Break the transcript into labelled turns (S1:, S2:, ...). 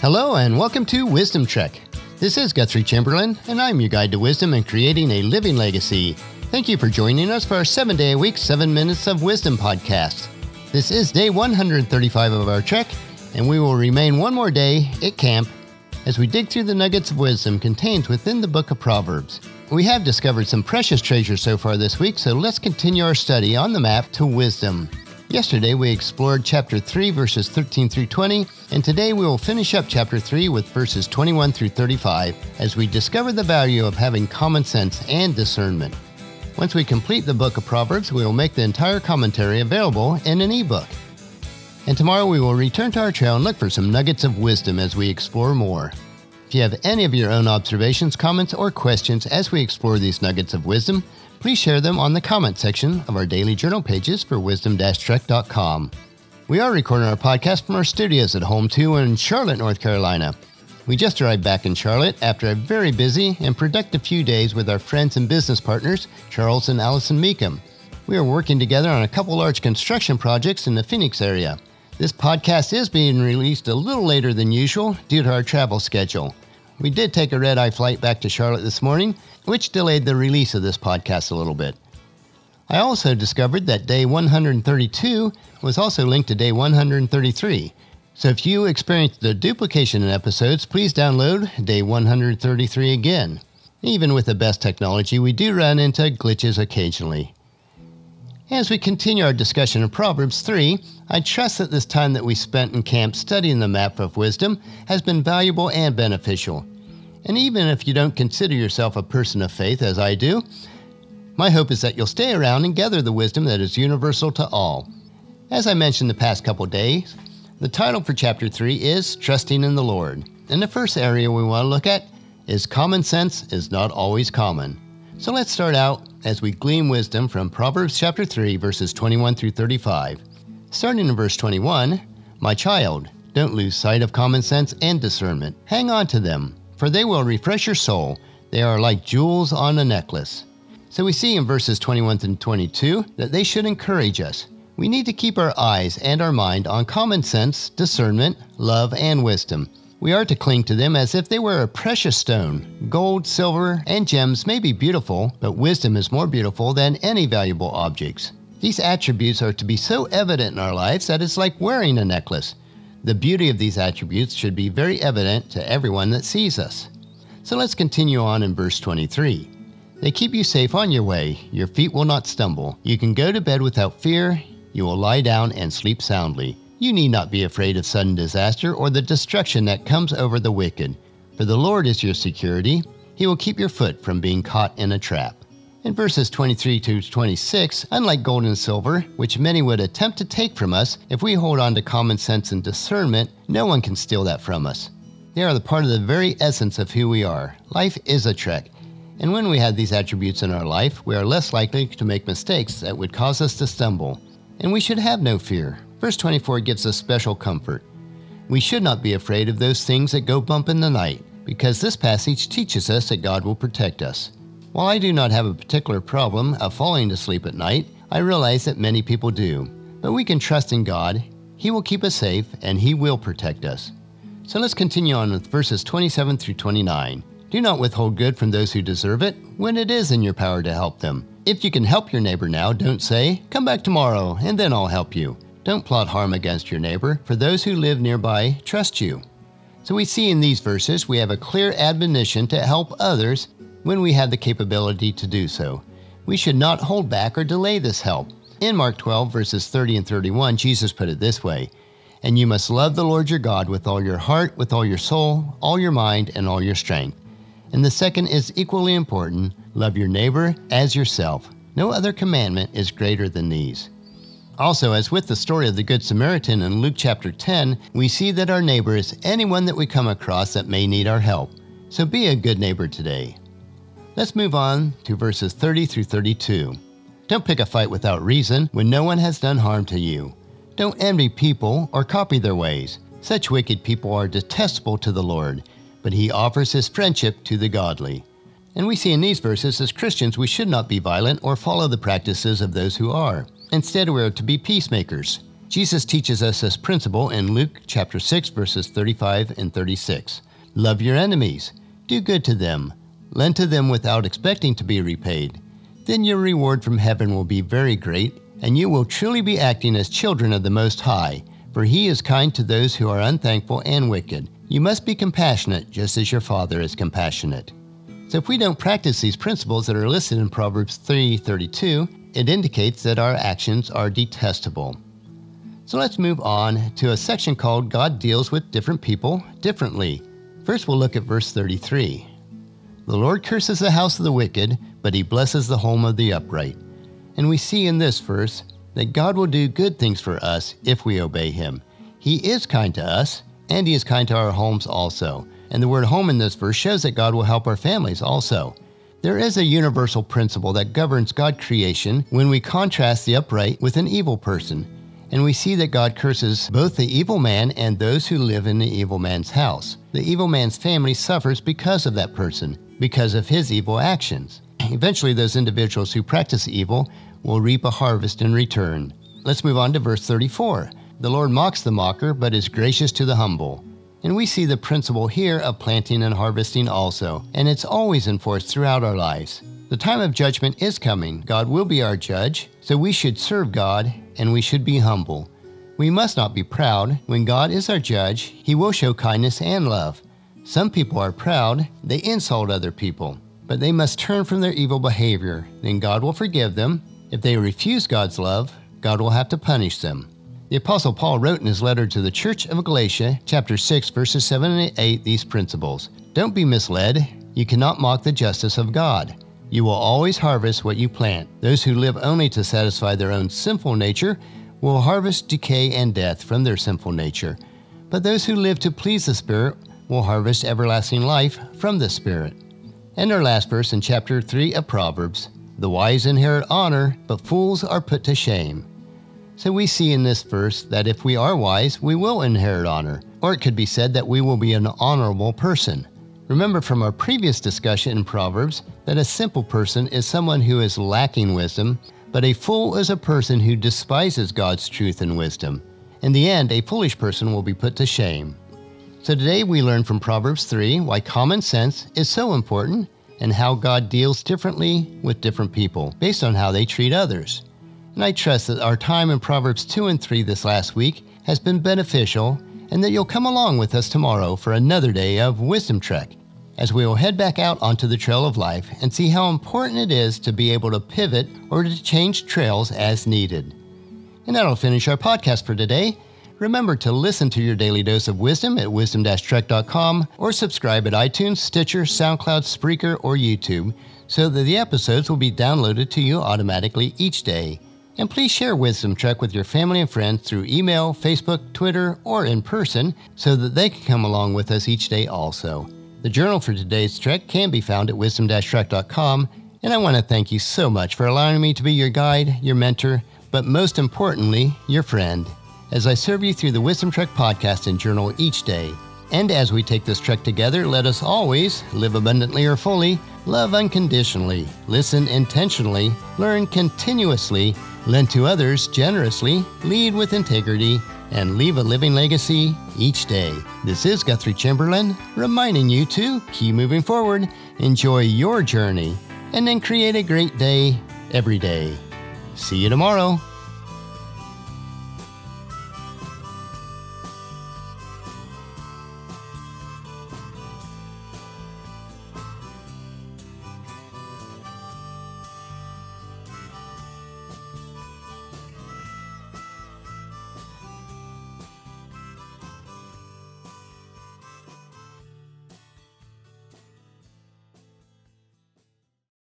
S1: Hello, and welcome to Wisdom Trek. This is Guthrie Chamberlain, and I'm your guide to wisdom and creating a living legacy. Thank you for joining us for our seven day a week, seven minutes of wisdom podcast. This is day 135 of our trek, and we will remain one more day at camp as we dig through the nuggets of wisdom contained within the book of Proverbs. We have discovered some precious treasures so far this week, so let's continue our study on the map to wisdom. Yesterday we explored chapter 3, verses 13 through 20, and today we will finish up chapter 3 with verses 21 through 35 as we discover the value of having common sense and discernment. Once we complete the book of Proverbs, we will make the entire commentary available in an ebook. And tomorrow we will return to our trail and look for some nuggets of wisdom as we explore more. If you have any of your own observations, comments, or questions as we explore these nuggets of wisdom, please share them on the comment section of our daily journal pages for wisdom-trek.com. We are recording our podcast from our studios at Home 2 in Charlotte, North Carolina. We just arrived back in Charlotte after a very busy and productive few days with our friends and business partners, Charles and Allison Meekum. We are working together on a couple large construction projects in the Phoenix area. This podcast is being released a little later than usual due to our travel schedule. We did take a red eye flight back to Charlotte this morning, which delayed the release of this podcast a little bit. I also discovered that day 132 was also linked to day 133. So if you experienced the duplication in episodes, please download day 133 again. Even with the best technology, we do run into glitches occasionally. As we continue our discussion of Proverbs 3, I trust that this time that we spent in camp studying the map of wisdom has been valuable and beneficial. And even if you don't consider yourself a person of faith, as I do, my hope is that you'll stay around and gather the wisdom that is universal to all. As I mentioned the past couple days, the title for chapter 3 is Trusting in the Lord. And the first area we want to look at is Common Sense is Not Always Common. So let's start out as we glean wisdom from Proverbs chapter 3, verses 21 through 35. Starting in verse 21, My child, don't lose sight of common sense and discernment. Hang on to them, for they will refresh your soul. They are like jewels on a necklace. So we see in verses 21 and 22 that they should encourage us. We need to keep our eyes and our mind on common sense, discernment, love, and wisdom. We are to cling to them as if they were a precious stone. Gold, silver, and gems may be beautiful, but wisdom is more beautiful than any valuable objects. These attributes are to be so evident in our lives that it's like wearing a necklace. The beauty of these attributes should be very evident to everyone that sees us. So let's continue on in verse 23. They keep you safe on your way, your feet will not stumble. You can go to bed without fear, you will lie down and sleep soundly. You need not be afraid of sudden disaster or the destruction that comes over the wicked, for the Lord is your security. He will keep your foot from being caught in a trap. In verses 23 to 26, unlike gold and silver, which many would attempt to take from us, if we hold on to common sense and discernment, no one can steal that from us. They are the part of the very essence of who we are. Life is a trek, and when we have these attributes in our life, we are less likely to make mistakes that would cause us to stumble. And we should have no fear. Verse 24 gives us special comfort. We should not be afraid of those things that go bump in the night, because this passage teaches us that God will protect us. While I do not have a particular problem of falling to sleep at night, I realize that many people do. But we can trust in God. He will keep us safe and He will protect us. So let's continue on with verses 27 through 29. Do not withhold good from those who deserve it when it is in your power to help them. If you can help your neighbor now, don't say, Come back tomorrow and then I'll help you. Don't plot harm against your neighbor, for those who live nearby trust you. So we see in these verses we have a clear admonition to help others when we have the capability to do so. We should not hold back or delay this help. In Mark 12, verses 30 and 31, Jesus put it this way And you must love the Lord your God with all your heart, with all your soul, all your mind, and all your strength. And the second is equally important love your neighbor as yourself. No other commandment is greater than these. Also, as with the story of the Good Samaritan in Luke chapter 10, we see that our neighbor is anyone that we come across that may need our help. So be a good neighbor today. Let's move on to verses 30 through 32. Don't pick a fight without reason when no one has done harm to you. Don't envy people or copy their ways. Such wicked people are detestable to the Lord, but he offers his friendship to the godly. And we see in these verses, as Christians, we should not be violent or follow the practices of those who are. Instead, we are to be peacemakers. Jesus teaches us this principle in Luke chapter 6 verses 35 and 36. Love your enemies, do good to them, lend to them without expecting to be repaid. Then your reward from heaven will be very great, and you will truly be acting as children of the Most High, for he is kind to those who are unthankful and wicked. You must be compassionate just as your Father is compassionate. So if we don't practice these principles that are listed in Proverbs 3:32, it indicates that our actions are detestable. So let's move on to a section called God Deals with Different People Differently. First, we'll look at verse 33. The Lord curses the house of the wicked, but he blesses the home of the upright. And we see in this verse that God will do good things for us if we obey him. He is kind to us, and he is kind to our homes also. And the word home in this verse shows that God will help our families also. There is a universal principle that governs God creation when we contrast the upright with an evil person and we see that God curses both the evil man and those who live in the evil man's house. The evil man's family suffers because of that person, because of his evil actions. Eventually, those individuals who practice evil will reap a harvest in return. Let's move on to verse 34. The Lord mocks the mocker, but is gracious to the humble. And we see the principle here of planting and harvesting also, and it's always enforced throughout our lives. The time of judgment is coming. God will be our judge, so we should serve God and we should be humble. We must not be proud. When God is our judge, He will show kindness and love. Some people are proud, they insult other people, but they must turn from their evil behavior. Then God will forgive them. If they refuse God's love, God will have to punish them. The Apostle Paul wrote in his letter to the Church of Galatia, chapter 6, verses 7 and 8, these principles Don't be misled. You cannot mock the justice of God. You will always harvest what you plant. Those who live only to satisfy their own sinful nature will harvest decay and death from their sinful nature. But those who live to please the Spirit will harvest everlasting life from the Spirit. And our last verse in chapter 3 of Proverbs The wise inherit honor, but fools are put to shame. So we see in this verse that if we are wise, we will inherit honor. Or it could be said that we will be an honorable person. Remember from our previous discussion in Proverbs that a simple person is someone who is lacking wisdom, but a fool is a person who despises God's truth and wisdom. In the end, a foolish person will be put to shame. So today we learn from Proverbs 3 why common sense is so important and how God deals differently with different people based on how they treat others. And I trust that our time in Proverbs 2 and 3 this last week has been beneficial and that you'll come along with us tomorrow for another day of Wisdom Trek as we will head back out onto the trail of life and see how important it is to be able to pivot or to change trails as needed. And that'll finish our podcast for today. Remember to listen to your daily dose of wisdom at wisdom-trek.com or subscribe at iTunes, Stitcher, SoundCloud, Spreaker, or YouTube so that the episodes will be downloaded to you automatically each day. And please share Wisdom Trek with your family and friends through email, Facebook, Twitter, or in person so that they can come along with us each day also. The journal for today's trek can be found at wisdom-trek.com, and I want to thank you so much for allowing me to be your guide, your mentor, but most importantly, your friend, as I serve you through the Wisdom Trek podcast and journal each day. And as we take this trek together, let us always live abundantly or fully, love unconditionally, listen intentionally, learn continuously, lend to others generously, lead with integrity, and leave a living legacy each day. This is Guthrie Chamberlain reminding you to keep moving forward, enjoy your journey, and then create a great day every day. See you tomorrow.